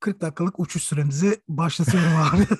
40 dakikalık uçuş süremizi başlatıyorum abi.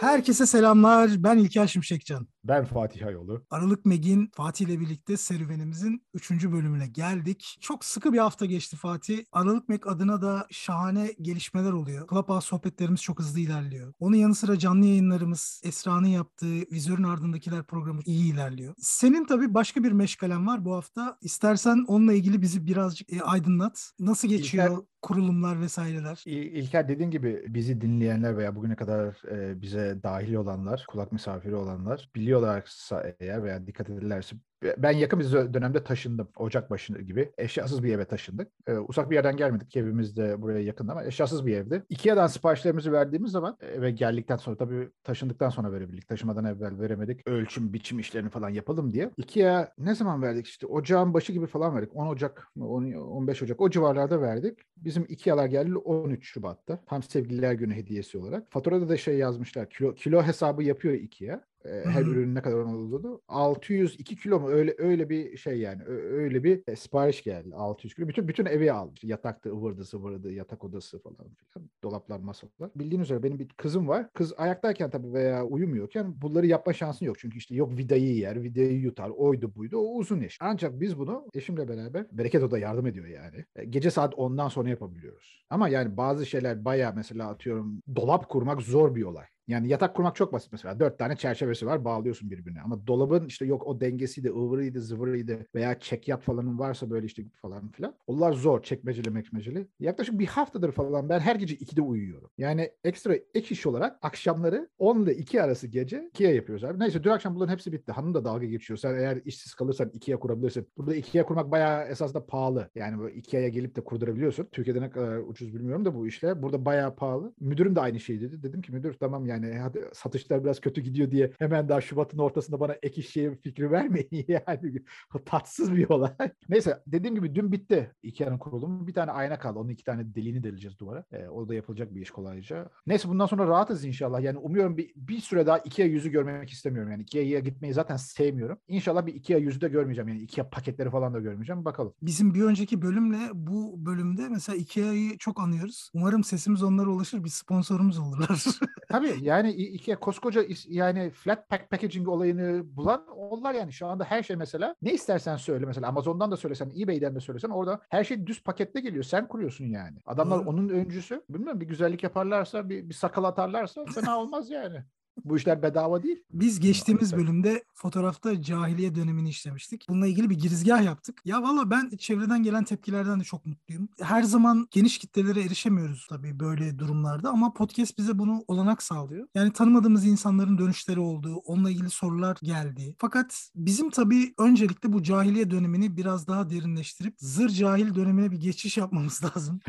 Herkese selamlar. Ben İlker Şimşekcan. Ben Fatih Ayolu. Aralık Meg'in Fatih ile birlikte serüvenimizin 3. bölümüne geldik. Çok sıkı bir hafta geçti Fatih. Aralık Meg adına da şahane gelişmeler oluyor. Clubhouse sohbetlerimiz çok hızlı ilerliyor. Onun yanı sıra canlı yayınlarımız, Esra'nın yaptığı Vizörün Ardındakiler programı iyi ilerliyor. Senin tabii başka bir meşgalen var bu hafta. İstersen onunla ilgili bizi birazcık e, aydınlat. Nasıl geçiyor? İlker, kurulumlar vesaireler. İlker dediğin gibi bizi dinleyenler veya bugüne kadar e, bize dahil olanlar, kulak misafiri olanlar biliyorlarsa eğer veya dikkat ederlerse ben yakın bir dönemde taşındım. Ocak başı gibi. Eşyasız bir eve taşındık. Ee, uzak bir yerden gelmedik. Evimiz de buraya yakındı ama eşyasız bir evdi. Ikea'dan siparişlerimizi verdiğimiz zaman eve geldikten sonra tabii taşındıktan sonra verebildik. Taşımadan evvel veremedik. Ölçüm, biçim işlerini falan yapalım diye. Ikea ne zaman verdik işte? Ocağın başı gibi falan verdik. 10 Ocak, 10, 15 Ocak o civarlarda verdik. Bizim Ikea'lar geldi 13 Şubat'ta. Tam sevgililer günü hediyesi olarak. Faturada da şey yazmışlar. Kilo, kilo hesabı yapıyor Ikea her ürünün ne kadar olduğunu. 602 kilo mu? Öyle öyle bir şey yani. Öyle bir e, sipariş geldi. 600 kilo. Bütün bütün evi aldı. Yatakta ıvırdı sıvırdı yatak odası falan filan dolaplar masalar. Bildiğiniz üzere benim bir kızım var. Kız ayaktayken tabii veya uyumuyorken bunları yapma şansın yok. Çünkü işte yok vidayı yer vidayı yutar oydu buydu. O uzun iş. Ancak biz bunu eşimle beraber bereket o da yardım ediyor yani. E, gece saat 10'dan sonra yapabiliyoruz. Ama yani bazı şeyler baya mesela atıyorum dolap kurmak zor bir olay yani yatak kurmak çok basit mesela. Dört tane çerçevesi var bağlıyorsun birbirine. Ama dolabın işte yok o dengesiydi, ıvırıydı, zıvırıydı veya çekyat falanın varsa böyle işte falan filan. Onlar zor çekmeceli mekmeceli. Yaklaşık bir haftadır falan ben her gece 2'de uyuyorum. Yani ekstra ek iş olarak akşamları 10 ile 2 arası gece 2'ye yapıyoruz abi. Neyse dün akşam bunların hepsi bitti. Hanım da dalga geçiyor. Sen eğer işsiz kalırsan 2'ye kurabilirsin. Burada 2'ye kurmak bayağı esasında pahalı. Yani böyle 2'ye gelip de kurdurabiliyorsun. Türkiye'de ne kadar ucuz bilmiyorum da bu işler. Burada bayağı pahalı. Müdürüm de aynı şeyi dedi. Dedim ki müdür tamam yani yani hadi satışlar biraz kötü gidiyor diye hemen daha Şubat'ın ortasında bana ek iş fikri vermeyin yani tatsız bir olay. Neyse dediğim gibi dün bitti Ikea'nın kurulumu. Bir tane ayna kaldı. Onun iki tane deliğini deleceğiz duvara. E, o da yapılacak bir iş kolayca. Neyse bundan sonra rahatız inşallah. Yani umuyorum bir, bir süre daha Ikea yüzü görmemek istemiyorum. Yani Ikea'ya gitmeyi zaten sevmiyorum. İnşallah bir Ikea yüzü de görmeyeceğim. Yani Ikea paketleri falan da görmeyeceğim. Bakalım. Bizim bir önceki bölümle bu bölümde mesela Ikea'yı çok anıyoruz. Umarım sesimiz onlara ulaşır. Bir sponsorumuz olurlar. Tabii yani iki koskoca yani flat pack packaging olayını bulan onlar yani şu anda her şey mesela ne istersen söyle mesela Amazon'dan da söylesen eBay'den de söylesen orada her şey düz pakette geliyor. Sen kuruyorsun yani. Adamlar hmm. onun öncüsü. Bilmiyorum bir güzellik yaparlarsa bir, bir sakal atarlarsa fena olmaz yani. Bu işler bedava değil. Biz geçtiğimiz bölümde fotoğrafta cahiliye dönemini işlemiştik. Bununla ilgili bir girizgah yaptık. Ya valla ben çevreden gelen tepkilerden de çok mutluyum. Her zaman geniş kitlelere erişemiyoruz tabii böyle durumlarda ama podcast bize bunu olanak sağlıyor. Yani tanımadığımız insanların dönüşleri olduğu, onunla ilgili sorular geldi. Fakat bizim tabii öncelikle bu cahiliye dönemini biraz daha derinleştirip zır cahil dönemine bir geçiş yapmamız lazım.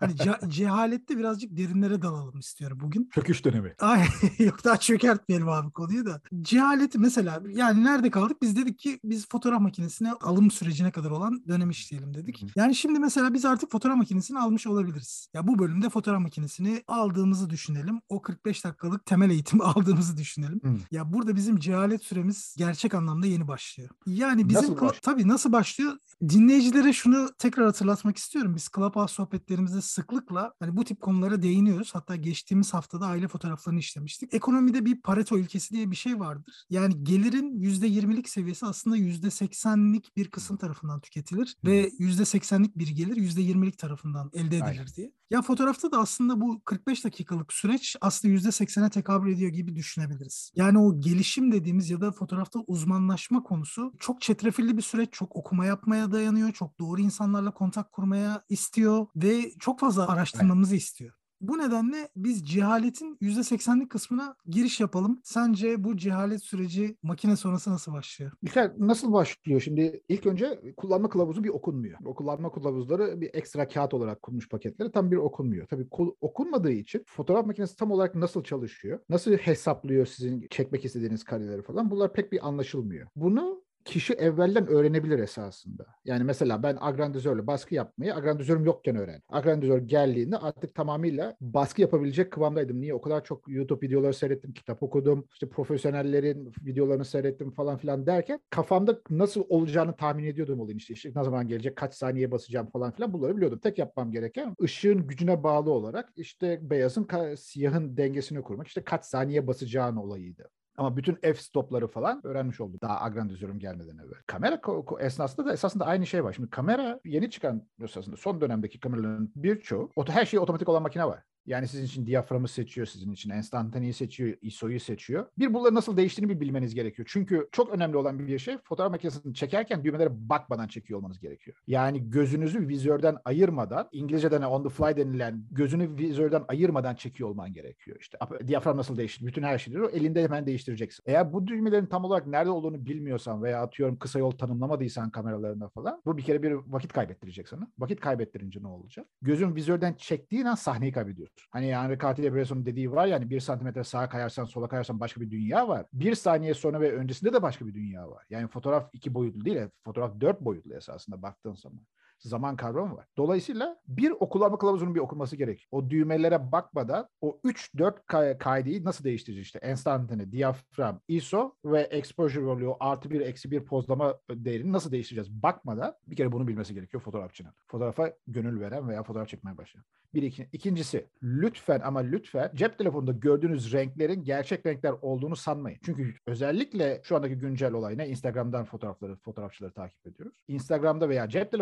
Hani ce- cehalette birazcık derinlere dalalım istiyorum bugün. Çöküş dönemi. Ay yok daha çökertmeyelim abi konuyu da. Cehaleti mesela yani nerede kaldık? Biz dedik ki biz fotoğraf makinesine alım sürecine kadar olan dönem işleyelim dedik. Yani şimdi mesela biz artık fotoğraf makinesini almış olabiliriz. Ya bu bölümde fotoğraf makinesini aldığımızı düşünelim. O 45 dakikalık temel eğitim aldığımızı düşünelim. Hı. Ya burada bizim cehalet süremiz gerçek anlamda yeni başlıyor. Yani bizim nasıl baş- tabii nasıl başlıyor? Dinleyicilere şunu tekrar hatırlatmak istiyorum. Biz Clubhouse sohbetlerimizde sıklıkla hani bu tip konulara değiniyoruz. Hatta geçtiğimiz haftada aile fotoğraflarını işlemiştik. Ekonomide bir Pareto ilkesi diye bir şey vardır. Yani gelirin %20'lik seviyesi aslında %80'lik bir kısım tarafından tüketilir ve %80'lik bir gelir %20'lik tarafından elde edilir Aynen. diye. Ya fotoğrafta da aslında bu 45 dakikalık süreç aslında %80'e tekabül ediyor gibi düşünebiliriz. Yani o gelişim dediğimiz ya da fotoğrafta uzmanlaşma konusu çok çetrefilli bir süreç, çok okuma yapmaya dayanıyor, çok doğru insanlarla kontak kurmaya istiyor ve çok fazla araştırmamızı evet. istiyor. Bu nedenle biz cehaletin %80'lik kısmına giriş yapalım. Sence bu cehalet süreci makine sonrası nasıl başlıyor? İlker nasıl başlıyor? Şimdi ilk önce kullanma kılavuzu bir okunmuyor. O kullanma kılavuzları bir ekstra kağıt olarak konmuş paketleri tam bir okunmuyor. Tabii okunmadığı için fotoğraf makinesi tam olarak nasıl çalışıyor? Nasıl hesaplıyor sizin çekmek istediğiniz kareleri falan? Bunlar pek bir anlaşılmıyor. Bunu kişi evvelden öğrenebilir esasında. Yani mesela ben agrandizörle baskı yapmayı agrandizörüm yokken öğrendim. Agrandizör geldiğinde artık tamamıyla baskı yapabilecek kıvamdaydım. Niye? O kadar çok YouTube videoları seyrettim, kitap okudum, işte profesyonellerin videolarını seyrettim falan filan derken kafamda nasıl olacağını tahmin ediyordum olayın işte. işte ne zaman gelecek, kaç saniye basacağım falan filan bunları biliyordum. Tek yapmam gereken ışığın gücüne bağlı olarak işte beyazın siyahın dengesini kurmak. işte kaç saniye basacağın olayıydı. Ama bütün F stopları falan öğrenmiş oldum daha agrandizörüm gelmeden evvel. Kamera esnasında da esasında aynı şey var. Şimdi kamera yeni çıkan esasında son dönemdeki kameraların birçoğu her şey otomatik olan makine var. Yani sizin için diyaframı seçiyor, sizin için enstantaneyi seçiyor, ISO'yu seçiyor. Bir bunları nasıl değiştiğini bir bilmeniz gerekiyor. Çünkü çok önemli olan bir şey fotoğraf makinesini çekerken düğmelere bakmadan çekiyor olmanız gerekiyor. Yani gözünüzü vizörden ayırmadan, İngilizce'de on the fly denilen gözünü vizörden ayırmadan çekiyor olman gerekiyor. İşte diyafram nasıl değiştir? Bütün her şeyleri o elinde hemen değiştireceksin. Eğer bu düğmelerin tam olarak nerede olduğunu bilmiyorsan veya atıyorum kısa yol tanımlamadıysan kameralarına falan bu bir kere bir vakit kaybettirecek sana. Vakit kaybettirince ne olacak? Gözün vizörden çektiğin an sahneyi kaybediyorsun. Hani yani Katil Bresso'nun dediği var ya hani bir santimetre sağa kayarsan sola kayarsan başka bir dünya var. Bir saniye sonra ve öncesinde de başka bir dünya var. Yani fotoğraf iki boyutlu değil, fotoğraf dört boyutlu esasında baktığın zaman zaman kavramı var. Dolayısıyla bir okulama kılavuzunun bir okunması gerek. O düğmelere bakmadan o 3-4 kaydeyi nasıl değiştireceğiz işte enstantane, diyafram, ISO ve exposure value artı bir eksi bir pozlama değerini nasıl değiştireceğiz? Bakmadan bir kere bunu bilmesi gerekiyor fotoğrafçının. Fotoğrafa gönül veren veya fotoğraf çekmeye başlayan. Bir iki, ikincisi lütfen ama lütfen cep telefonunda gördüğünüz renklerin gerçek renkler olduğunu sanmayın. Çünkü özellikle şu andaki güncel olay ne? Instagram'dan fotoğrafları, fotoğrafçıları takip ediyoruz. Instagram'da veya cep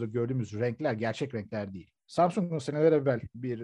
telefonlarımızda gördüğümüz renkler gerçek renkler değil. Samsung'un seneler evvel bir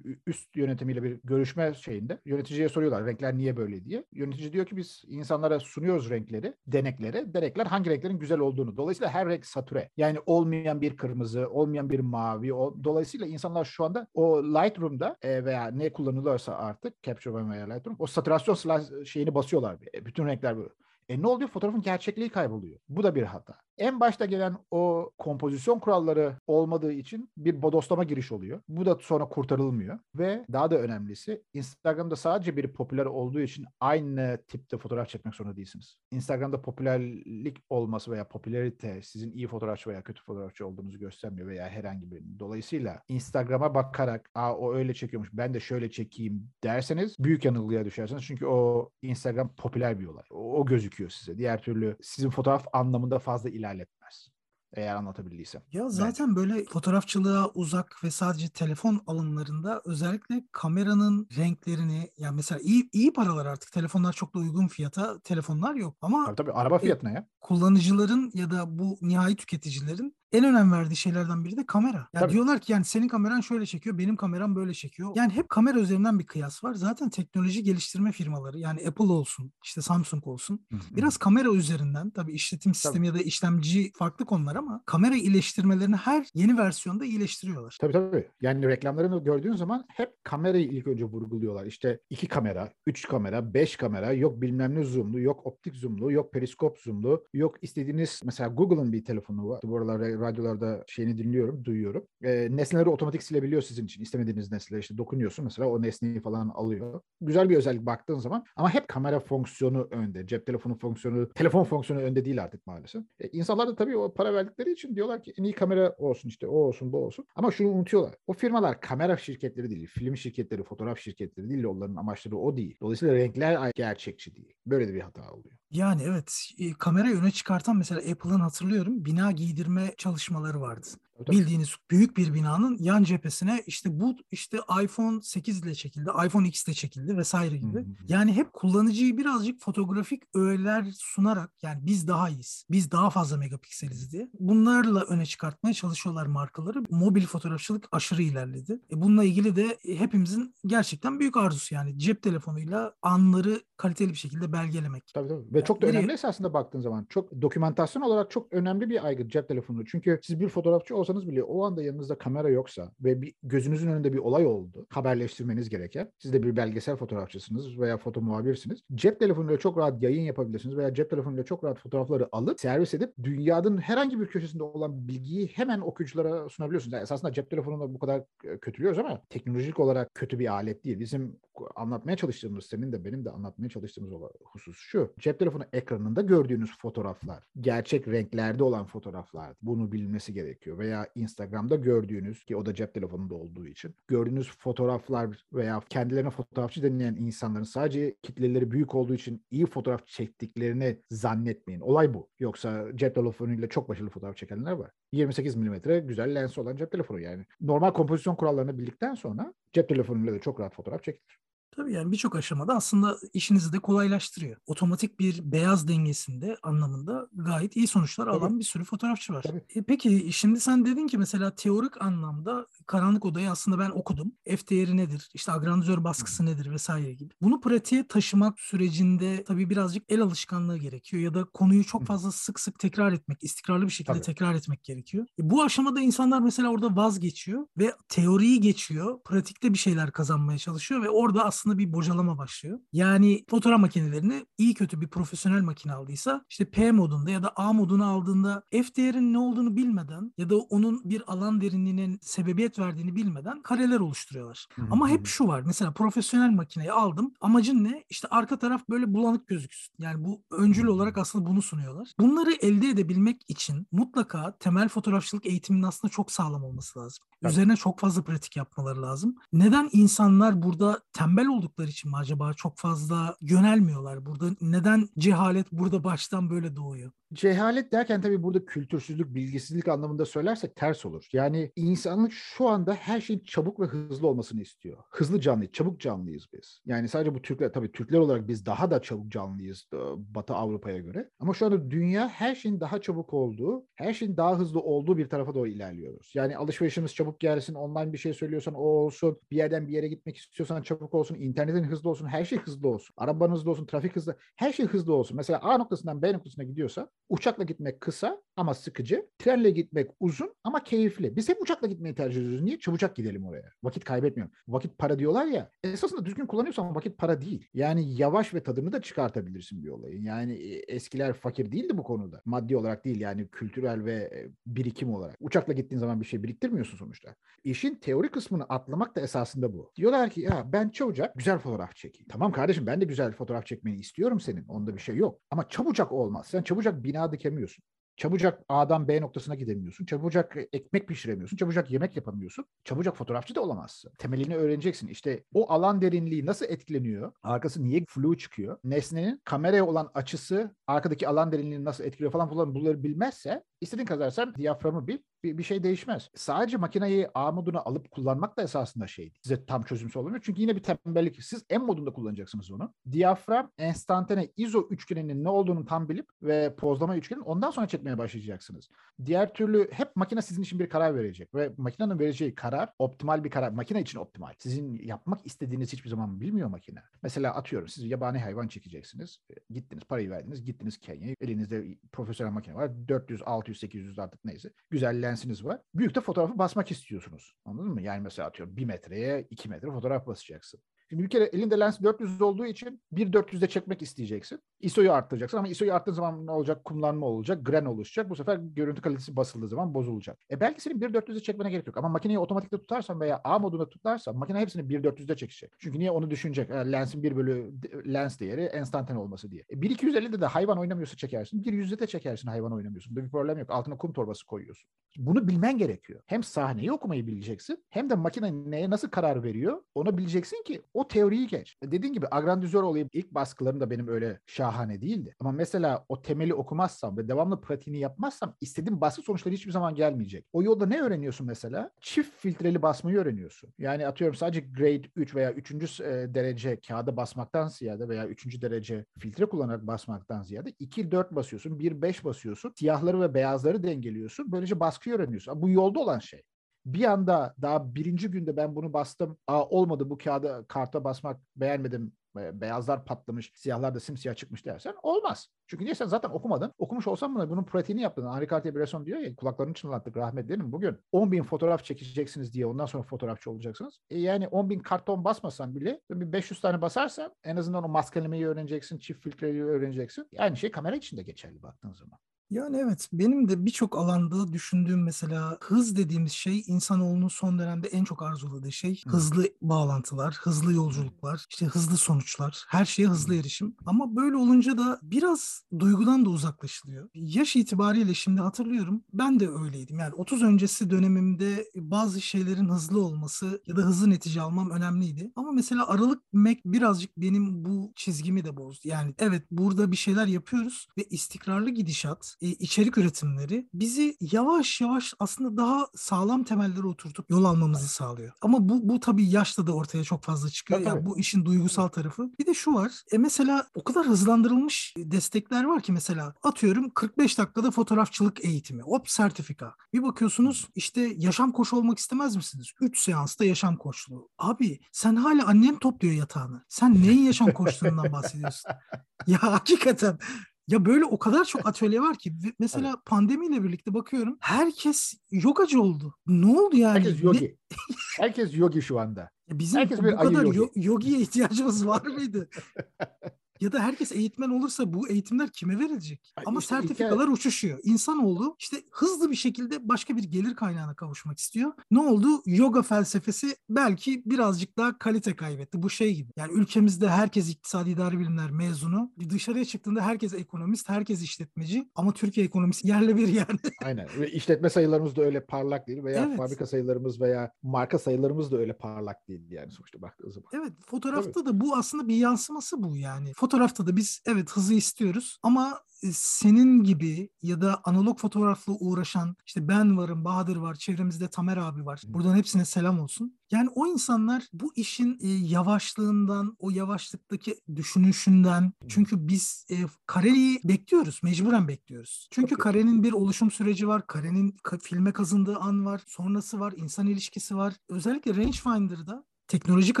üst yönetimiyle bir görüşme şeyinde yöneticiye soruyorlar renkler niye böyle diye. Yönetici diyor ki biz insanlara sunuyoruz renkleri, deneklere. Denekler hangi renklerin güzel olduğunu. Dolayısıyla her renk satüre. Yani olmayan bir kırmızı, olmayan bir mavi. O, dolayısıyla insanlar şu anda o Lightroom'da e, veya ne kullanılıyorsa artık Capture One veya Lightroom o saturasyon şeyini basıyorlar. E, bütün renkler böyle. E ne oluyor? Fotoğrafın gerçekliği kayboluyor. Bu da bir hata en başta gelen o kompozisyon kuralları olmadığı için bir bodoslama giriş oluyor. Bu da sonra kurtarılmıyor ve daha da önemlisi Instagram'da sadece biri popüler olduğu için aynı tipte fotoğraf çekmek zorunda değilsiniz. Instagram'da popülerlik olması veya popülerite sizin iyi fotoğrafçı veya kötü fotoğrafçı olduğunuzu göstermiyor veya herhangi birinin. Dolayısıyla Instagram'a bakarak Aa, o öyle çekiyormuş ben de şöyle çekeyim derseniz büyük yanılgıya düşersiniz. Çünkü o Instagram popüler bir olay. O, o gözüküyor size. Diğer türlü sizin fotoğraf anlamında fazla ilerlemiyor ilerletmez. Eğer anlatabildiysem. Ya zaten evet. böyle fotoğrafçılığa uzak ve sadece telefon alımlarında özellikle kameranın renklerini yani mesela iyi iyi paralar artık telefonlar çok da uygun fiyata telefonlar yok ama tabii, tabii araba fiyatına ya. Kullanıcıların ya da bu nihai tüketicilerin en önem verdiği şeylerden biri de kamera. Yani diyorlar ki yani senin kameran şöyle çekiyor, benim kameram böyle çekiyor. Yani hep kamera üzerinden bir kıyas var. Zaten teknoloji geliştirme firmaları yani Apple olsun, işte Samsung olsun. Biraz kamera üzerinden tabii işletim sistemi tabii. ya da işlemci farklı konular ama kamera iyileştirmelerini her yeni versiyonda iyileştiriyorlar. Tabii tabii. Yani reklamlarını gördüğün zaman hep kamerayı ilk önce vurguluyorlar. İşte iki kamera, üç kamera, beş kamera, yok bilmem ne zoomlu, yok optik zoomlu, yok periskop zoomlu, yok istediğiniz mesela Google'ın bir telefonu var. Bu aralar radyolarda şeyini dinliyorum, duyuyorum. E, nesneleri otomatik silebiliyor sizin için. İstemediğiniz nesneleri işte dokunuyorsun mesela o nesneyi falan alıyor. Güzel bir özellik baktığın zaman ama hep kamera fonksiyonu önde. Cep telefonu fonksiyonu, telefon fonksiyonu önde değil artık maalesef. E, insanlar da tabii o para verdikleri için diyorlar ki en iyi kamera olsun işte o olsun bu olsun. Ama şunu unutuyorlar. O firmalar kamera şirketleri değil, film şirketleri, fotoğraf şirketleri değil. Onların amaçları o değil. Dolayısıyla renkler gerçekçi değil. Böyle de bir hata oluyor. Yani evet kamerayı öne çıkartan mesela Apple'ın hatırlıyorum bina giydirme çalışmaları vardı. Bildiğiniz büyük bir binanın yan cephesine işte bu işte iPhone 8 ile çekildi, iPhone X ile çekildi vesaire gibi. Yani hep kullanıcıyı birazcık fotoğrafik öğeler sunarak yani biz daha iyiyiz, biz daha fazla megapikseliz diye bunlarla öne çıkartmaya çalışıyorlar markaları. Mobil fotoğrafçılık aşırı ilerledi. E bununla ilgili de hepimizin gerçekten büyük arzusu yani cep telefonuyla anları kaliteli bir şekilde belgelemek. Tabii tabii. Ve yani çok da önemli esasında baktığın zaman. Çok dokümantasyon olarak çok önemli bir aygıt cep telefonu. Çünkü siz bir fotoğrafçı olsanız bile o anda yanınızda kamera yoksa ve bir gözünüzün önünde bir olay oldu. Haberleştirmeniz gereken. Siz de bir belgesel fotoğrafçısınız veya foto muhabirsiniz. Cep telefonuyla çok rahat yayın yapabilirsiniz veya cep telefonuyla çok rahat fotoğrafları alıp servis edip dünyanın herhangi bir köşesinde olan bilgiyi hemen okuyuculara sunabiliyorsunuz. Yani esasında cep telefonunu bu kadar e, kötülüyoruz ama teknolojik olarak kötü bir alet değil. Bizim anlatmaya çalıştığımız, senin de benim de anlatmaya çalıştığımız husus şu. Cep telefonu ekranında gördüğünüz fotoğraflar, gerçek renklerde olan fotoğraflar. Bunu bilinmesi gerekiyor. Veya Instagram'da gördüğünüz ki o da cep telefonunda olduğu için gördüğünüz fotoğraflar veya kendilerine fotoğrafçı denilen insanların sadece kitleleri büyük olduğu için iyi fotoğraf çektiklerini zannetmeyin. Olay bu. Yoksa cep telefonuyla çok başarılı fotoğraf çekenler var. 28 mm güzel lens olan cep telefonu yani. Normal kompozisyon kurallarını bildikten sonra cep telefonuyla da çok rahat fotoğraf çekilir. Tabii yani birçok aşamada aslında işinizi de kolaylaştırıyor. Otomatik bir beyaz dengesinde anlamında gayet iyi sonuçlar Tabii. alan bir sürü fotoğrafçı var. E peki şimdi sen dedin ki mesela teorik anlamda Karanlık Oda'yı aslında ben okudum. F değeri nedir? İşte agrandizör baskısı nedir vesaire gibi. Bunu pratiğe taşımak sürecinde tabii birazcık el alışkanlığı gerekiyor ya da konuyu çok fazla sık sık tekrar etmek, istikrarlı bir şekilde Tabii. tekrar etmek gerekiyor. E bu aşamada insanlar mesela orada vazgeçiyor ve teoriyi geçiyor, pratikte bir şeyler kazanmaya çalışıyor ve orada aslında aslında bir bocalama başlıyor. Yani fotoğraf makinelerini iyi kötü bir profesyonel makine aldıysa işte P modunda ya da A modunu aldığında F değerinin ne olduğunu bilmeden ya da onun bir alan derinliğinin sebebiyet verdiğini bilmeden kareler oluşturuyorlar. Ama hep şu var. Mesela profesyonel makineyi aldım. Amacın ne? İşte arka taraf böyle bulanık gözüksün. Yani bu öncül olarak aslında bunu sunuyorlar. Bunları elde edebilmek için mutlaka temel fotoğrafçılık eğitiminin aslında çok sağlam olması lazım. Üzerine çok fazla pratik yapmaları lazım. Neden insanlar burada tembel oldukları için mi acaba çok fazla yönelmiyorlar? Burada neden cehalet burada baştan böyle doğuyor? Cehalet derken tabii burada kültürsüzlük, bilgisizlik anlamında söylersek ters olur. Yani insanlık şu anda her şeyin çabuk ve hızlı olmasını istiyor. Hızlı canlı, çabuk canlıyız biz. Yani sadece bu Türkler, tabii Türkler olarak biz daha da çabuk canlıyız e, Batı Avrupa'ya göre. Ama şu anda dünya her şeyin daha çabuk olduğu, her şeyin daha hızlı olduğu bir tarafa doğru ilerliyoruz. Yani alışverişimiz çabuk gelsin, online bir şey söylüyorsan o olsun, bir yerden bir yere gitmek istiyorsan çabuk olsun, internetin hızlı olsun, her şey hızlı olsun. Araban hızlı olsun, trafik hızlı, her şey hızlı olsun. Mesela A noktasından B noktasına gidiyorsa Uçakla gitmek kısa ama sıkıcı. Trenle gitmek uzun ama keyifli. Biz hep uçakla gitmeyi tercih ediyoruz. Niye? Çabucak gidelim oraya. Vakit kaybetmiyorum. Vakit para diyorlar ya. Esasında düzgün kullanıyorsan vakit para değil. Yani yavaş ve tadını da çıkartabilirsin bir olayın. Yani e, eskiler fakir değildi bu konuda. Maddi olarak değil yani kültürel ve e, birikim olarak. Uçakla gittiğin zaman bir şey biriktirmiyorsun sonuçta. İşin teori kısmını atlamak da esasında bu. Diyorlar ki ya ben çabucak güzel fotoğraf çekeyim. Tamam kardeşim ben de güzel fotoğraf çekmeni istiyorum senin. Onda bir şey yok. Ama çabucak olmaz. Sen çabucak bina dikemiyorsun. Çabucak A'dan B noktasına gidemiyorsun. Çabucak ekmek pişiremiyorsun. Çabucak yemek yapamıyorsun. Çabucak fotoğrafçı da olamazsın. Temelini öğreneceksin. İşte o alan derinliği nasıl etkileniyor? Arkası niye flu çıkıyor? Nesnenin kameraya olan açısı arkadaki alan derinliğini nasıl etkiliyor falan falan bunları bilmezse istediğin kadar sen diyaframı bil bir, bir şey değişmez. Sadece makineyi A moduna alıp kullanmak da esasında şey size tam çözümsü olamıyor. Çünkü yine bir tembellik. Siz M modunda kullanacaksınız onu. Diyafram, enstantane, izo üçgeninin ne olduğunu tam bilip ve pozlama üçgenin ondan sonra çekmeye başlayacaksınız. Diğer türlü hep makine sizin için bir karar verecek ve makinenin vereceği karar optimal bir karar. Makine için optimal. Sizin yapmak istediğiniz hiçbir zaman bilmiyor makine. Mesela atıyorum siz yabani hayvan çekeceksiniz. Gittiniz parayı verdiniz. Gittiniz Kenya'ya. Elinizde profesyonel makine var. 400, 600, 800 artık neyse. Güzel lensiniz var. Büyük de fotoğrafı basmak istiyorsunuz. Anladın mı? Yani mesela atıyorum 1 metreye 2 metre fotoğraf basacaksın. Şimdi bir kere elinde lens 400 olduğu için 1.400'de çekmek isteyeceksin. ISO'yu arttıracaksın ama ISO'yu arttığın zaman ne olacak? Kumlanma olacak, gren oluşacak. Bu sefer görüntü kalitesi basıldığı zaman bozulacak. E belki senin 1.400'de çekmene gerek yok ama makineyi otomatikte tutarsan veya A modunda tutarsan makine hepsini 1.400'de çekecek. Çünkü niye onu düşünecek? E, lensin 1 bölü lens değeri enstantane olması diye. E, 1.250'de de hayvan oynamıyorsa çekersin. 1.100'de de çekersin hayvan oynamıyorsun. Bir problem yok. Altına kum torbası koyuyorsun. Bunu bilmen gerekiyor. Hem sahneyi okumayı bileceksin hem de makine neye nasıl karar veriyor onu bileceksin ki o teoriyi geç. Dediğin gibi agrandizör olayım ilk baskılarım da benim öyle şahane değildi. Ama mesela o temeli okumazsam ve devamlı pratiğini yapmazsam istediğim baskı sonuçları hiçbir zaman gelmeyecek. O yolda ne öğreniyorsun mesela? Çift filtreli basmayı öğreniyorsun. Yani atıyorum sadece grade 3 veya 3. E, derece kağıda basmaktan ziyade veya 3. derece filtre kullanarak basmaktan ziyade 2-4 basıyorsun, 1-5 basıyorsun. Siyahları ve beyazları dengeliyorsun. Böylece baskıyı öğreniyorsun. Bu yolda olan şey bir anda daha birinci günde ben bunu bastım. Aa, olmadı bu kağıda karta basmak beğenmedim beyazlar patlamış, siyahlar da simsiyah çıkmış dersen olmaz. Çünkü niye sen zaten okumadın? Okumuş olsan bunu bunun pratiğini yaptın. Henri Cartier-Bresson diyor ya kulaklarını çınlattık rahmetlerim bugün. 10 bin fotoğraf çekeceksiniz diye ondan sonra fotoğrafçı olacaksınız. E yani 10 bin karton basmasan bile bir 500 tane basarsan en azından o maskelemeyi öğreneceksin, çift filtreyi öğreneceksin. Aynı şey kamera için de geçerli baktığın zaman. Yani evet benim de birçok alanda düşündüğüm mesela hız dediğimiz şey insanoğlunun son dönemde en çok arzuladığı şey. Hızlı bağlantılar, hızlı yolculuklar, işte hızlı sonuçlar, her şeye hızlı erişim. Ama böyle olunca da biraz duygudan da uzaklaşılıyor. Yaş itibariyle şimdi hatırlıyorum ben de öyleydim. Yani 30 öncesi dönemimde bazı şeylerin hızlı olması ya da hızlı netice almam önemliydi. Ama mesela aralık Mac birazcık benim bu çizgimi de bozdu. Yani evet burada bir şeyler yapıyoruz ve istikrarlı gidişat içerik üretimleri bizi yavaş yavaş aslında daha sağlam temelleri oturtup yol almamızı sağlıyor. Ama bu bu tabii yaşta da ortaya çok fazla çıkıyor. Tabii. Yani bu işin duygusal tarafı. Bir de şu var. E mesela o kadar hızlandırılmış destekler var ki mesela atıyorum 45 dakikada fotoğrafçılık eğitimi. Hop sertifika. Bir bakıyorsunuz işte yaşam koçu olmak istemez misiniz? 3 seansta yaşam koçluğu. Abi sen hala annen topluyor yatağını. Sen neyin yaşam koçluğundan bahsediyorsun? ya hakikaten ya böyle o kadar çok atölye var ki mesela evet. pandemiyle birlikte bakıyorum herkes yogacı oldu. Ne oldu yani? Herkes yogi. herkes yogi şu anda. Bizim herkes bu kadar yogi. yogiye ihtiyacımız var mıydı? ya da herkes eğitmen olursa bu eğitimler kime verilecek? Ay Ama işte sertifikalar hikaye... uçuşuyor. İnsanoğlu işte hızlı bir şekilde başka bir gelir kaynağına kavuşmak istiyor. Ne oldu? Yoga felsefesi belki birazcık daha kalite kaybetti. Bu şey gibi. Yani ülkemizde herkes iktisadi idari bilimler mezunu. Dışarıya çıktığında herkes ekonomist, herkes işletmeci. Ama Türkiye ekonomisi yerle bir yani. Aynen. Ve işletme sayılarımız da öyle parlak değil veya evet. fabrika sayılarımız veya marka sayılarımız da öyle parlak değil yani sonuçta baktığı zaman. Evet. Fotoğrafta Tabii. da bu aslında bir yansıması bu yani. Fotoğrafta da biz evet hızı istiyoruz ama e, senin gibi ya da analog fotoğrafla uğraşan işte ben varım, Bahadır var, çevremizde Tamer abi var. Buradan hepsine selam olsun. Yani o insanlar bu işin e, yavaşlığından, o yavaşlıktaki düşünüşünden çünkü biz e, Kareli'yi bekliyoruz, mecburen bekliyoruz. Çünkü Kare'nin bir oluşum süreci var, Kare'nin ka- filme kazındığı an var, sonrası var, insan ilişkisi var. Özellikle Rangefinder'da teknolojik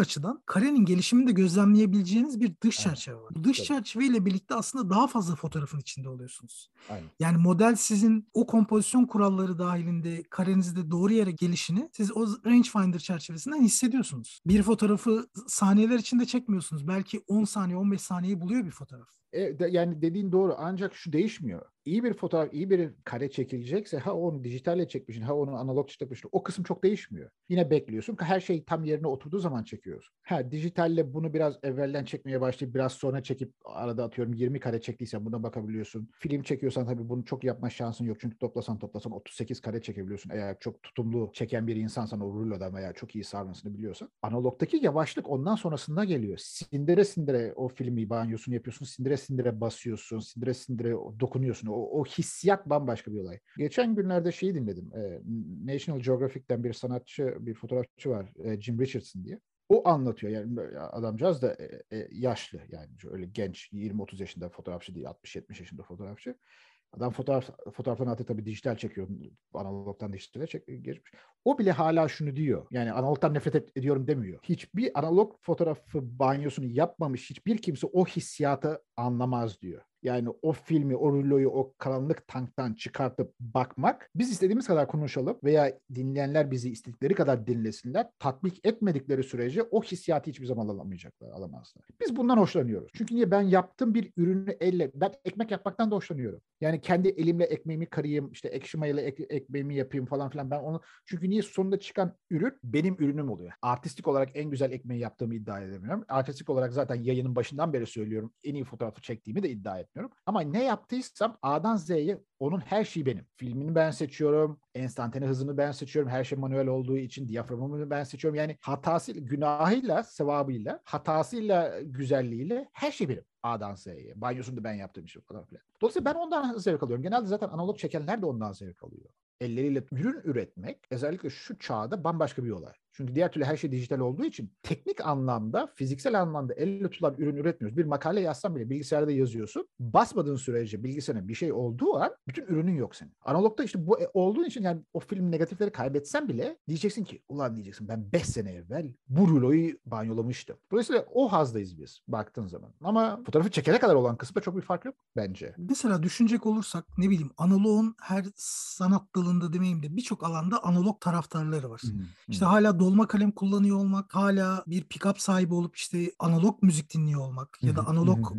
açıdan karenin gelişimini de gözlemleyebileceğiniz bir dış çerçeve var. Bu dış Tabii. çerçeveyle birlikte aslında daha fazla fotoğrafın içinde oluyorsunuz. Aynen. Yani model sizin o kompozisyon kuralları dahilinde karenizde doğru yere gelişini siz o rangefinder çerçevesinden hissediyorsunuz. Bir fotoğrafı saniyeler içinde çekmiyorsunuz. Belki 10 saniye 15 saniyeyi buluyor bir fotoğraf. E, de, yani dediğin doğru ancak şu değişmiyor iyi bir fotoğraf, iyi bir kare çekilecekse ha onu dijitalle çekmişsin, ha onu analog çekmişsin. O kısım çok değişmiyor. Yine bekliyorsun her şey tam yerine oturduğu zaman çekiyorsun. Ha dijitalle bunu biraz evvelden çekmeye başlayıp biraz sonra çekip arada atıyorum 20 kare çektiysen buna bakabiliyorsun. Film çekiyorsan tabii bunu çok yapma şansın yok. Çünkü toplasan toplasan 38 kare çekebiliyorsun. Eğer çok tutumlu çeken bir insansan o rulodan veya çok iyi sarmasını biliyorsan. Analogdaki yavaşlık ondan sonrasında geliyor. Sindire sindire o filmi banyosunu yapıyorsun. Sindire sindire basıyorsun. Sindire sindire dokunuyorsun o, o hissiyat bambaşka bir olay. Geçen günlerde şeyi dinledim. E, National Geographic'ten bir sanatçı, bir fotoğrafçı var. E, Jim Richardson diye. O anlatıyor yani adamcağız da e, e, yaşlı yani öyle genç 20-30 yaşında fotoğrafçı değil 60-70 yaşında fotoğrafçı. Adam fotoğraf fotoğraflarını artık tabii dijital çekiyor. Analogtan dijitale çek, geçmiş. O bile hala şunu diyor. Yani analogtan nefret et, ediyorum demiyor. Hiçbir analog fotoğrafı banyosunu yapmamış hiçbir kimse o hissiyatı anlamaz diyor. Yani o filmi, o ruloyu o karanlık tanktan çıkartıp bakmak biz istediğimiz kadar konuşalım veya dinleyenler bizi istedikleri kadar dinlesinler. Tatbik etmedikleri sürece o hissiyatı hiçbir zaman alamayacaklar, alamazlar. Biz bundan hoşlanıyoruz. Çünkü niye ben yaptığım bir ürünü elle, ben ekmek yapmaktan da hoşlanıyorum. Yani kendi elimle ekmeğimi karayım, işte ekşi mayalı ek, ekmeğimi yapayım falan filan. Ben onu çünkü niye sonunda çıkan ürün benim ürünüm oluyor. Artistik olarak en güzel ekmeği yaptığımı iddia edemiyorum. Artistik olarak zaten yayının başından beri söylüyorum. En iyi fotoğrafı çektiğimi de iddia etmiyorum. Ama ne yaptıysam A'dan Z'ye onun her şeyi benim. Filmini ben seçiyorum. Enstantane hızını ben seçiyorum. Her şey manuel olduğu için diyaframımı ben seçiyorum. Yani hatasıyla, günahıyla, sevabıyla, hatasıyla, güzelliğiyle her şey benim. A'dan Z'ye. Banyosunu da ben yaptığım için falan filan. Dolayısıyla ben ondan zevk alıyorum. Genelde zaten analog çekenler de ondan zevk alıyor elleriyle ürün üretmek özellikle şu çağda bambaşka bir olay. Çünkü diğer türlü her şey dijital olduğu için teknik anlamda, fiziksel anlamda elle tutulan ürün üretmiyoruz. Bir makale yazsan bile bilgisayarda yazıyorsun. Basmadığın sürece bilgisayarın bir şey olduğu an bütün ürünün yok senin. Analogda işte bu e, olduğun için yani o film negatifleri kaybetsen bile diyeceksin ki ulan diyeceksin ben 5 sene evvel bu ruloyu banyolamıştım. Dolayısıyla o hazdayız biz baktığın zaman. Ama fotoğrafı çekene kadar olan kısımda çok bir fark yok bence. Mesela düşünecek olursak ne bileyim analogun her sanat dalında demeyeyim de birçok alanda analog taraftarları var. Hmm. İşte hala dolma kalem kullanıyor olmak, hala bir pick-up sahibi olup işte analog müzik dinliyor olmak ya da analog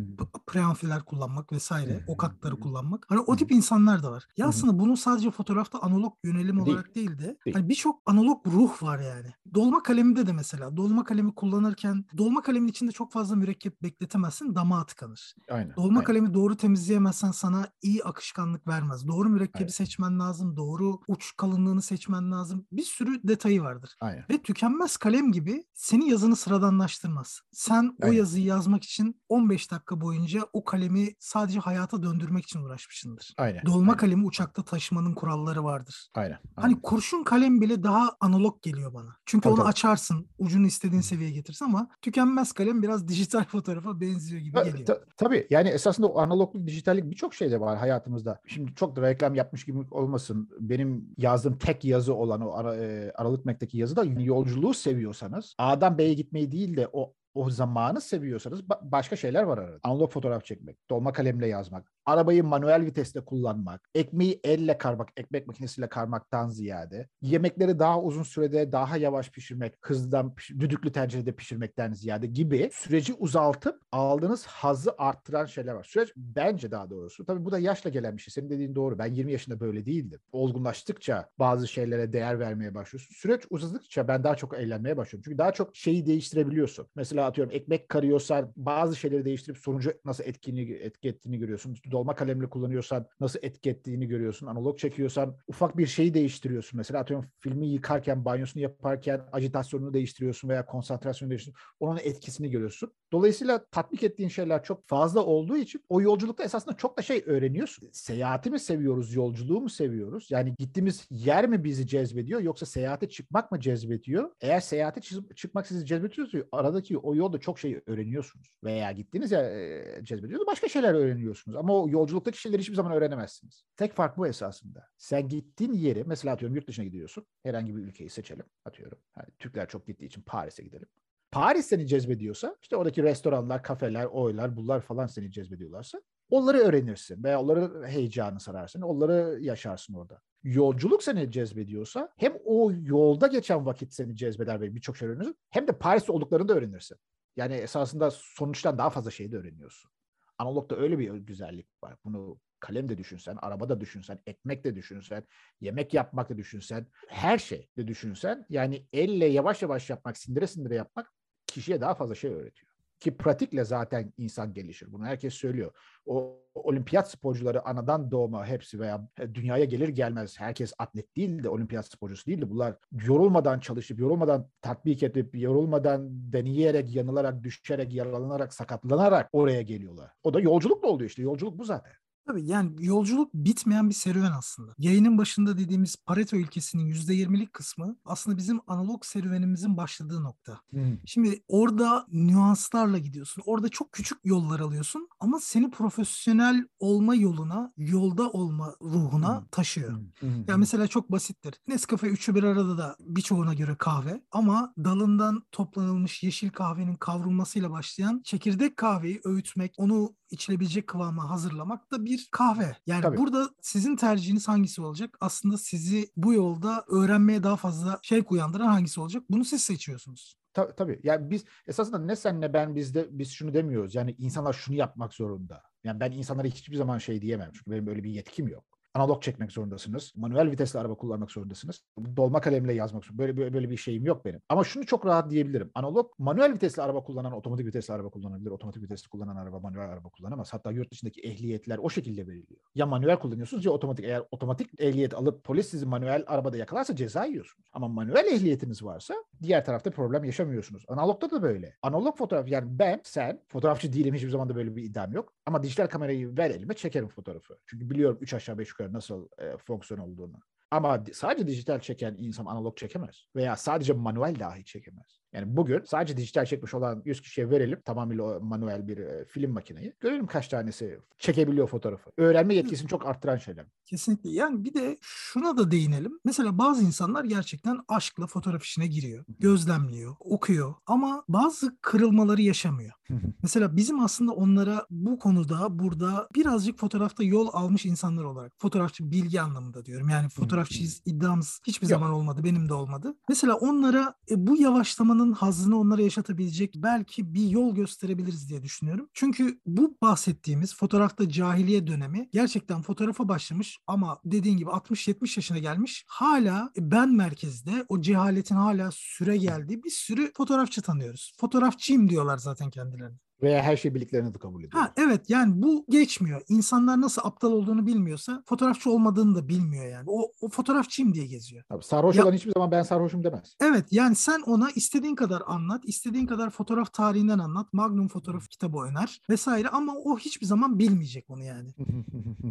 preamfiler kullanmak vesaire, o katları kullanmak. Hani o tip insanlar da var. Ya aslında bunu sadece fotoğrafta analog yönelim olarak değil, de hani birçok analog ruh var yani. Dolma kaleminde de mesela dolma kalemi kullanırken dolma kalemin içinde çok fazla mürekkep bekletemezsin damağa tıkanır. Aynen. Dolma aynen. kalemi doğru temizleyemezsen sana iyi akışkanlık vermez. Doğru mürekkebi aynen. seçmen lazım, doğru uç kalınlığını seçmen lazım. Bir sürü detayı vardır. Aynen. Ve tükenmez kalem gibi senin yazını sıradanlaştırmaz. Sen aynen. o yazıyı yazmak için 15 dakika boyunca o kalemi sadece hayata döndürmek için uğraşmışsındır. Aynen. Dolma aynen. kalemi uçakta taşımanın kuralları vardır. Aynen. aynen. Hani kurşun kalem bile daha analog geliyor bana. Çünkü tabii, onu tabii. açarsın, ucunu istediğin seviyeye getirsin ama tükenmez kalem biraz dijital fotoğrafa benziyor gibi geliyor. Ta, tabii yani esasında o analogluk, dijitallik birçok şeyde var hayatımızda. Şimdi çok da reklam yapmış gibi olmasın. Benim yazdığım tek yazı olan o ara, e, Aralık Mek'teki yazıda yolculuğu seviyorsanız A'dan B'ye gitmeyi değil de o o zamanı seviyorsanız ba- başka şeyler var arada. Analog fotoğraf çekmek, dolma kalemle yazmak, arabayı manuel viteste kullanmak, ekmeği elle karmak, ekmek makinesiyle karmaktan ziyade, yemekleri daha uzun sürede daha yavaş pişirmek, hızdan piş- düdüklü tencerede pişirmekten ziyade gibi süreci uzaltıp aldığınız hazı arttıran şeyler var. Süreç bence daha doğrusu. Tabii bu da yaşla gelen bir şey. Senin dediğin doğru. Ben 20 yaşında böyle değildim. Olgunlaştıkça bazı şeylere değer vermeye başlıyorsun. Süreç uzadıkça ben daha çok eğlenmeye başlıyorum. Çünkü daha çok şeyi değiştirebiliyorsun. Mesela atıyorum ekmek karıyorsan bazı şeyleri değiştirip sonucu nasıl etkini etki ettiğini görüyorsun. Dolma kalemle kullanıyorsan nasıl etki ettiğini görüyorsun. Analog çekiyorsan ufak bir şeyi değiştiriyorsun. Mesela atıyorum filmi yıkarken, banyosunu yaparken ajitasyonunu değiştiriyorsun veya konsantrasyonu değiştiriyorsun. Onun etkisini görüyorsun. Dolayısıyla tatbik ettiğin şeyler çok fazla olduğu için o yolculukta esasında çok da şey öğreniyorsun. Seyahati mi seviyoruz, yolculuğu mu seviyoruz? Yani gittiğimiz yer mi bizi cezbediyor yoksa seyahate çıkmak mı cezbediyor? Eğer seyahate çıkmak sizi cezbediyorsa aradaki o yolda çok şey öğreniyorsunuz. Veya gittiğiniz yer cezbediyor başka şeyler öğreniyorsunuz. Ama o yolculuktaki şeyleri hiçbir zaman öğrenemezsiniz. Tek fark bu esasında. Sen gittiğin yeri mesela atıyorum yurt dışına gidiyorsun. Herhangi bir ülkeyi seçelim atıyorum. Yani Türkler çok gittiği için Paris'e gidelim. Paris seni cezbediyorsa işte oradaki restoranlar, kafeler, oylar, bunlar falan seni cezbediyorlarsa onları öğrenirsin veya onları heyecanı sararsın, onları yaşarsın orada. Yolculuk seni cezbediyorsa hem o yolda geçen vakit seni cezbeder ve birçok şey öğrenirsin hem de Paris'te olduklarını da öğrenirsin. Yani esasında sonuçtan daha fazla şey de öğreniyorsun. Analogda öyle bir güzellik var. Bunu kalem de düşünsen, araba da düşünsen, ekmek de düşünsen, yemek yapmak da düşünsen, her şey de düşünsen yani elle yavaş yavaş yapmak, sindire sindire yapmak kişiye daha fazla şey öğretiyor. Ki pratikle zaten insan gelişir. Bunu herkes söylüyor. O olimpiyat sporcuları anadan doğma hepsi veya dünyaya gelir gelmez herkes atlet değil de olimpiyat sporcusu değil de bunlar yorulmadan çalışıp, yorulmadan tatbik edip, yorulmadan deneyerek, yanılarak, düşerek, yaralanarak, sakatlanarak oraya geliyorlar. O da yolculukla oluyor işte. Yolculuk bu zaten. Tabii yani yolculuk bitmeyen bir serüven aslında. Yayının başında dediğimiz Pareto ilkesinin %20'lik kısmı aslında bizim analog serüvenimizin başladığı nokta. Hmm. Şimdi orada nüanslarla gidiyorsun. Orada çok küçük yollar alıyorsun ama seni profesyonel olma yoluna, yolda olma ruhuna hmm. taşıyor. Hmm. Hmm. Yani mesela çok basittir. Nescafe üçü bir arada da birçoğuna göre kahve ama dalından toplanılmış yeşil kahvenin kavrulmasıyla başlayan çekirdek kahveyi öğütmek, onu içilebilecek kıvama hazırlamak da bir kahve. Yani Tabii. burada sizin tercihiniz hangisi olacak? Aslında sizi bu yolda öğrenmeye daha fazla şey uyandıran hangisi olacak? Bunu siz seçiyorsunuz. Ta- tabii. Yani biz esasında ne sen ne ben bizde biz şunu demiyoruz. Yani insanlar şunu yapmak zorunda. Yani ben insanlara hiçbir zaman şey diyemem. Çünkü benim böyle bir yetkim yok analog çekmek zorundasınız. Manuel vitesli araba kullanmak zorundasınız. Dolma kalemle yazmak zorundasınız. Böyle, böyle, bir şeyim yok benim. Ama şunu çok rahat diyebilirim. Analog manuel vitesli araba kullanan otomatik vitesli araba kullanabilir. Otomatik vitesli kullanan araba manuel araba kullanamaz. Hatta yurt dışındaki ehliyetler o şekilde veriliyor. Ya manuel kullanıyorsunuz ya otomatik. Eğer otomatik ehliyet alıp polis sizi manuel arabada yakalarsa ceza yiyorsunuz. Ama manuel ehliyetiniz varsa diğer tarafta problem yaşamıyorsunuz. Analogda da böyle. Analog fotoğraf yani ben, sen, fotoğrafçı değilim hiçbir zaman da böyle bir iddiam yok. Ama dijital kamerayı ver elime çekerim fotoğrafı. Çünkü biliyorum 3 aşağı 5 yukarı nasıl e, fonksiyon olduğunu. Ama sadece dijital çeken insan analog çekemez. Veya sadece manuel dahi çekemez. Yani bugün sadece dijital çekmiş olan 100 kişiye verelim tamamıyla manuel bir e, film makineyi. Görelim kaç tanesi çekebiliyor fotoğrafı. Öğrenme yetkisini çok arttıran şeyler. Kesinlikle. Yani bir de şuna da değinelim. Mesela bazı insanlar gerçekten aşkla fotoğraf işine giriyor. Gözlemliyor, okuyor ama bazı kırılmaları yaşamıyor. Mesela bizim aslında onlara bu konuda burada birazcık fotoğrafta yol almış insanlar olarak fotoğrafçı bilgi anlamında diyorum. Yani fotoğrafçıyız iddiamız hiçbir zaman olmadı. Benim de olmadı. Mesela onlara e, bu yavaşlamanın hazzını onlara yaşatabilecek belki bir yol gösterebiliriz diye düşünüyorum. Çünkü bu bahsettiğimiz fotoğrafta cahiliye dönemi gerçekten fotoğrafa başlamış ama dediğin gibi 60-70 yaşına gelmiş. Hala ben merkezde o cehaletin hala süre geldiği bir sürü fotoğrafçı tanıyoruz. Fotoğrafçıyım diyorlar zaten kendilerine. Veya her şey bildiklerini de kabul ediyor. Ha evet yani bu geçmiyor. İnsanlar nasıl aptal olduğunu bilmiyorsa fotoğrafçı olmadığını da bilmiyor yani. O, o fotoğrafçıyım diye geziyor. Tabii sarhoş ya, olan hiçbir zaman ben sarhoşum demez. Evet yani sen ona istediğin kadar anlat, istediğin kadar fotoğraf tarihinden anlat, Magnum fotoğraf kitabı öner vesaire ama o hiçbir zaman bilmeyecek onu yani.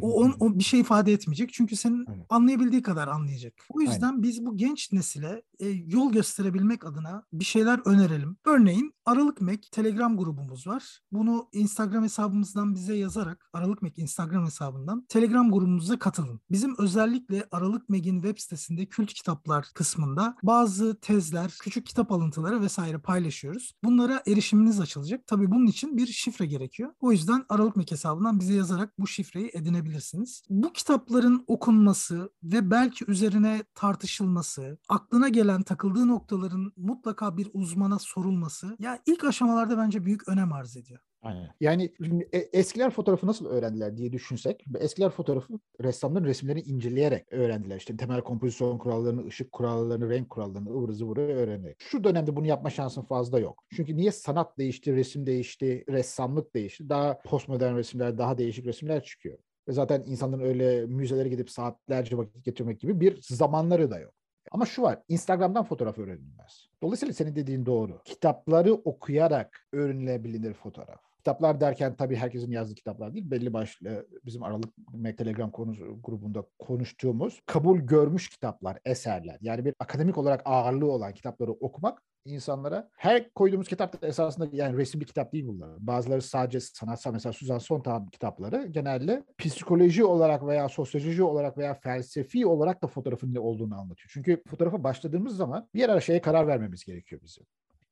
o, on, o bir şey ifade etmeyecek çünkü senin Aynen. anlayabildiği kadar anlayacak. O yüzden Aynen. biz bu genç nesile e, yol gösterebilmek adına bir şeyler önerelim. Örneğin Aralık Mek Telegram grubumuz var. Bunu Instagram hesabımızdan bize yazarak Aralık Mek Instagram hesabından Telegram grubumuza katılın. Bizim özellikle Aralık Mek'in web sitesinde kült kitaplar kısmında bazı tezler, küçük kitap alıntıları vesaire paylaşıyoruz. Bunlara erişiminiz açılacak. Tabii bunun için bir şifre gerekiyor. O yüzden Aralık Mek hesabından bize yazarak bu şifreyi edinebilirsiniz. Bu kitapların okunması ve belki üzerine tartışılması, aklına gelen takıldığı noktaların mutlaka bir uzmana sorulması ya ilk aşamalarda bence büyük önem arz ediyor. Aynen. Yani e, eskiler fotoğrafı nasıl öğrendiler diye düşünsek, eskiler fotoğrafı ressamların resimlerini inceleyerek öğrendiler. İşte temel kompozisyon kurallarını, ışık kurallarını, renk kurallarını ıvır zıvırı öğrenerek. Şu dönemde bunu yapma şansın fazla yok. Çünkü niye sanat değişti, resim değişti, ressamlık değişti. Daha postmodern resimler, daha değişik resimler çıkıyor. Ve zaten insanların öyle müzelere gidip saatlerce vakit geçirmek gibi bir zamanları da yok. Ama şu var, Instagram'dan fotoğraf öğrenilmez. Dolayısıyla senin dediğin doğru. Kitapları okuyarak öğrenilebilir fotoğraf. Kitaplar derken tabii herkesin yazdığı kitaplar değil. Belli başlı bizim Aralık Telegram konusu, grubunda konuştuğumuz kabul görmüş kitaplar, eserler. Yani bir akademik olarak ağırlığı olan kitapları okumak insanlara. Her koyduğumuz kitap da esasında yani resimli kitap değil bunlar. Bazıları sadece sanatsal mesela Suzan Sontag'ın kitapları genelde psikoloji olarak veya sosyoloji olarak veya felsefi olarak da fotoğrafın ne olduğunu anlatıyor. Çünkü fotoğrafa başladığımız zaman bir ara şeye karar vermemiz gerekiyor bizim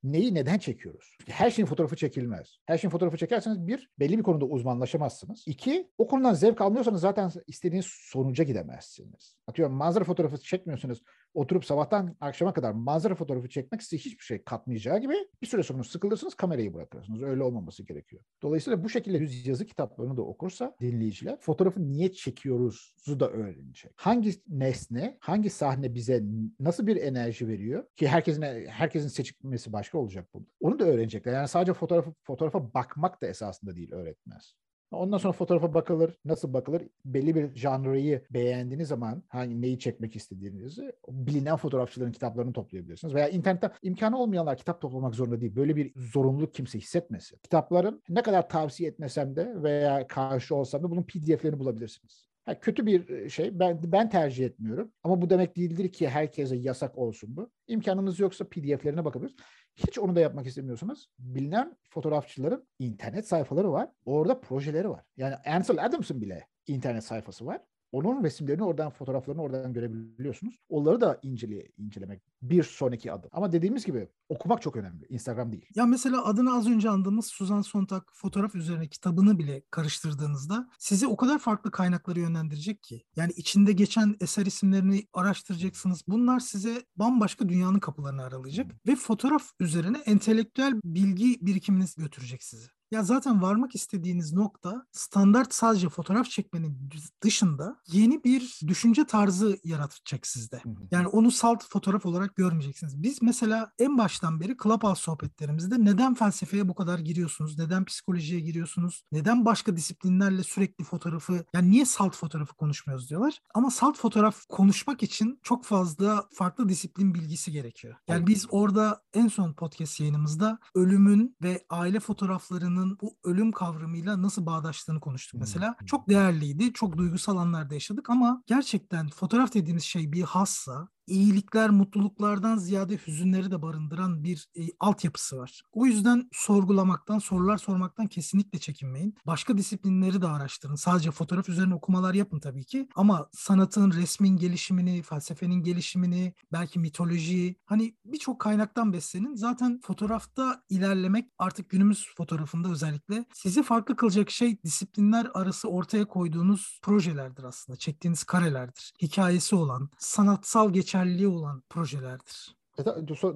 neyi neden çekiyoruz? Her şeyin fotoğrafı çekilmez. Her şeyin fotoğrafı çekerseniz bir, belli bir konuda uzmanlaşamazsınız. İki, o konudan zevk almıyorsanız zaten istediğiniz sonuca gidemezsiniz. Atıyorum manzara fotoğrafı çekmiyorsunuz oturup sabahtan akşama kadar manzara fotoğrafı çekmek size hiçbir şey katmayacağı gibi bir süre sonra sıkılırsınız kamerayı bırakırsınız. Öyle olmaması gerekiyor. Dolayısıyla bu şekilde yüz yazı kitaplarını da okursa dinleyiciler fotoğrafı niye çekiyoruzu da öğrenecek. Hangi nesne, hangi sahne bize nasıl bir enerji veriyor ki herkesin herkesin seçilmesi başka olacak burada. Onu da öğrenecekler. Yani sadece fotoğrafı fotoğrafa bakmak da esasında değil öğretmez. Ondan sonra fotoğrafa bakılır. Nasıl bakılır? Belli bir janrayı beğendiğiniz zaman hangi neyi çekmek istediğinizi bilinen fotoğrafçıların kitaplarını toplayabilirsiniz. Veya internette imkanı olmayanlar kitap toplamak zorunda değil. Böyle bir zorunluluk kimse hissetmesin. Kitapların ne kadar tavsiye etmesem de veya karşı olsam da bunun pdf'lerini bulabilirsiniz. Ha, kötü bir şey. Ben ben tercih etmiyorum. Ama bu demek değildir ki herkese yasak olsun bu. İmkanınız yoksa pdf'lerine bakabilirsiniz. Hiç onu da yapmak istemiyorsanız bilinen fotoğrafçıların internet sayfaları var. Orada projeleri var. Yani Ansel Adams'ın bile internet sayfası var. Onun resimlerini oradan, fotoğraflarını oradan görebiliyorsunuz. Onları da incele, incelemek bir sonraki adım. Ama dediğimiz gibi okumak çok önemli. Instagram değil. Ya mesela adını az önce andığımız Suzan Sontag fotoğraf üzerine kitabını bile karıştırdığınızda sizi o kadar farklı kaynakları yönlendirecek ki. Yani içinde geçen eser isimlerini araştıracaksınız. Bunlar size bambaşka dünyanın kapılarını aralayacak ve fotoğraf üzerine entelektüel bilgi birikiminiz götürecek sizi. Ya zaten varmak istediğiniz nokta standart sadece fotoğraf çekmenin dışında yeni bir düşünce tarzı yaratacak sizde. Yani onu salt fotoğraf olarak görmeyeceksiniz. Biz mesela en baştan beri Clubhouse sohbetlerimizde neden felsefeye bu kadar giriyorsunuz? Neden psikolojiye giriyorsunuz? Neden başka disiplinlerle sürekli fotoğrafı yani niye salt fotoğrafı konuşmuyoruz diyorlar. Ama salt fotoğraf konuşmak için çok fazla farklı disiplin bilgisi gerekiyor. Yani biz orada en son podcast yayınımızda ölümün ve aile fotoğraflarının bu ölüm kavramıyla nasıl bağdaştığını konuştuk mesela. Çok değerliydi. Çok duygusal anlarda yaşadık ama gerçekten fotoğraf dediğimiz şey bir hassa, iyilikler, mutluluklardan ziyade hüzünleri de barındıran bir e, altyapısı var. O yüzden sorgulamaktan, sorular sormaktan kesinlikle çekinmeyin. Başka disiplinleri de araştırın. Sadece fotoğraf üzerine okumalar yapın tabii ki. Ama sanatın, resmin gelişimini, felsefenin gelişimini, belki mitoloji, hani birçok kaynaktan beslenin. Zaten fotoğrafta ilerlemek artık günümüz fotoğrafında özellikle sizi farklı kılacak şey disiplinler arası ortaya koyduğunuz projelerdir aslında. Çektiğiniz karelerdir. Hikayesi olan, sanatsal geçer geçerliliği olan projelerdir. E,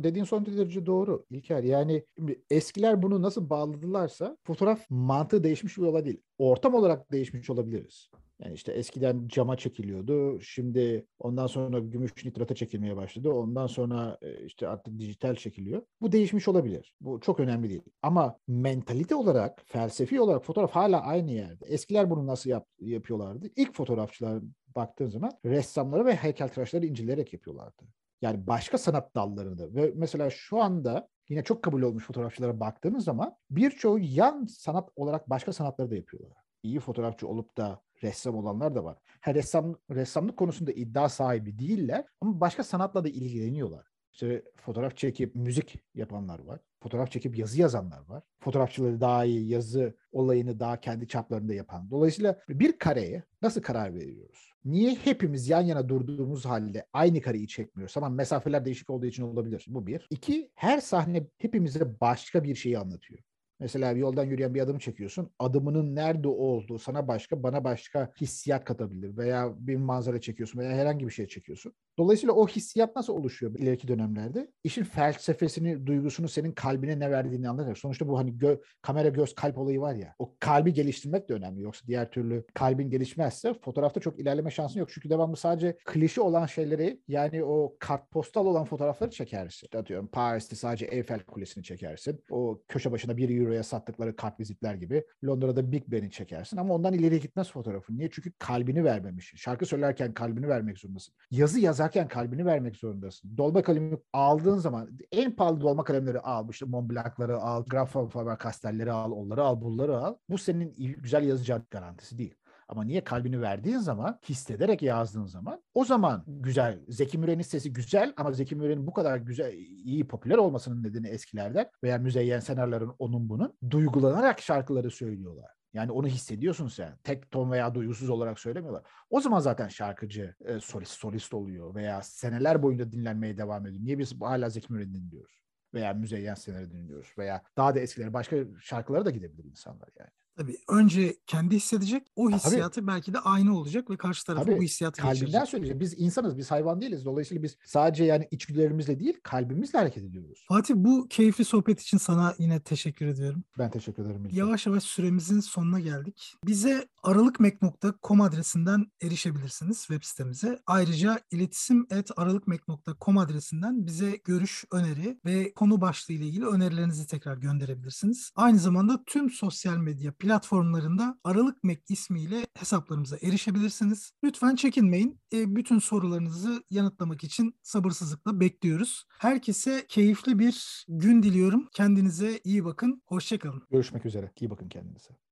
dediğin son derece doğru İlker. Yani eskiler bunu nasıl bağladılarsa fotoğraf mantığı değişmiş bir olay değil. Ortam olarak değişmiş olabiliriz. Yani işte eskiden cama çekiliyordu. Şimdi ondan sonra gümüş nitrata çekilmeye başladı. Ondan sonra e, işte artık dijital çekiliyor. Bu değişmiş olabilir. Bu çok önemli değil. Ama mentalite olarak, felsefi olarak fotoğraf hala aynı yerde. Eskiler bunu nasıl yap, yapıyorlardı? İlk fotoğrafçılar baktığın zaman ressamları ve heykeltıraşları inceleyerek yapıyorlardı. Yani başka sanat dallarını ve mesela şu anda yine çok kabul olmuş fotoğrafçılara baktığınız zaman birçoğu yan sanat olarak başka sanatları da yapıyorlar. İyi fotoğrafçı olup da ressam olanlar da var. Her ressam ressamlık konusunda iddia sahibi değiller ama başka sanatla da ilgileniyorlar. İşte fotoğraf çekip müzik yapanlar var. Fotoğraf çekip yazı yazanlar var. Fotoğrafçıları daha iyi yazı olayını daha kendi çaplarında yapan. Dolayısıyla bir kareye nasıl karar veriyoruz? Niye hepimiz yan yana durduğumuz halde aynı kareyi çekmiyoruz? Ama mesafeler değişik olduğu için olabilir. Bu bir. İki, her sahne hepimize başka bir şeyi anlatıyor. Mesela bir yoldan yürüyen bir adımı çekiyorsun. Adımının nerede olduğu sana başka, bana başka hissiyat katabilir. Veya bir manzara çekiyorsun veya herhangi bir şey çekiyorsun. Dolayısıyla o hissiyat nasıl oluşuyor ileriki dönemlerde? İşin felsefesini, duygusunu senin kalbine ne verdiğini anlatır. Sonuçta bu hani gö- kamera göz kalp olayı var ya. O kalbi geliştirmek de önemli. Yoksa diğer türlü kalbin gelişmezse fotoğrafta çok ilerleme şansın yok. Çünkü devamlı sadece klişe olan şeyleri yani o kartpostal olan fotoğrafları çekersin. Atıyorum Paris'te sadece Eiffel Kulesi'ni çekersin. O köşe başına bir euroya sattıkları kart vizitler gibi. Londra'da Big Ben'i çekersin ama ondan ileri gitmez fotoğrafın. Niye? Çünkü kalbini vermemiş. Şarkı söylerken kalbini vermek zorundasın. Yazı yazarken kalbini vermek zorundasın. Dolma kalemi aldığın zaman en pahalı dolma kalemleri al. İşte Montblanc'ları al, Graf Faber-Castell'leri al, onları al, bunları al. Bu senin güzel yazacağın garantisi değil. Ama niye kalbini verdiğin zaman, hissederek yazdığın zaman o zaman güzel. Zeki Müren'in sesi güzel ama Zeki Müren'in bu kadar güzel, iyi popüler olmasının nedeni eskilerden veya Müzeyyen Senarların onun bunun duygulanarak şarkıları söylüyorlar. Yani onu hissediyorsun sen. Tek ton veya duygusuz olarak söylemiyorlar. O zaman zaten şarkıcı e, solist solist oluyor veya seneler boyunca dinlenmeye devam ediyor. Niye biz hala Zeki Müren'i dinliyoruz? Veya Müzeyyen Senar'ı dinliyoruz veya daha da eskileri başka şarkılara da gidebilir insanlar yani. Tabii önce kendi hissedecek. O hissiyatı Tabii. belki de aynı olacak ve karşı tarafa Tabii. bu hissiyatı Kalbinden geçirecek. söyleyecek. Biz insanız, biz hayvan değiliz. Dolayısıyla biz sadece yani içgüdülerimizle değil, kalbimizle hareket ediyoruz. Fatih bu keyifli sohbet için sana yine teşekkür ediyorum. Ben teşekkür ederim. İlkin. Yavaş yavaş süremizin sonuna geldik. Bize aralıkmek.com adresinden erişebilirsiniz web sitemize. Ayrıca iletişim et aralıkmek.com adresinden bize görüş, öneri ve konu başlığı ile ilgili önerilerinizi tekrar gönderebilirsiniz. Aynı zamanda tüm sosyal medya platformlarında Aralık Mek ismiyle hesaplarımıza erişebilirsiniz. Lütfen çekinmeyin. E, bütün sorularınızı yanıtlamak için sabırsızlıkla bekliyoruz. Herkese keyifli bir gün diliyorum. Kendinize iyi bakın. Hoşçakalın. Görüşmek üzere. İyi bakın kendinize.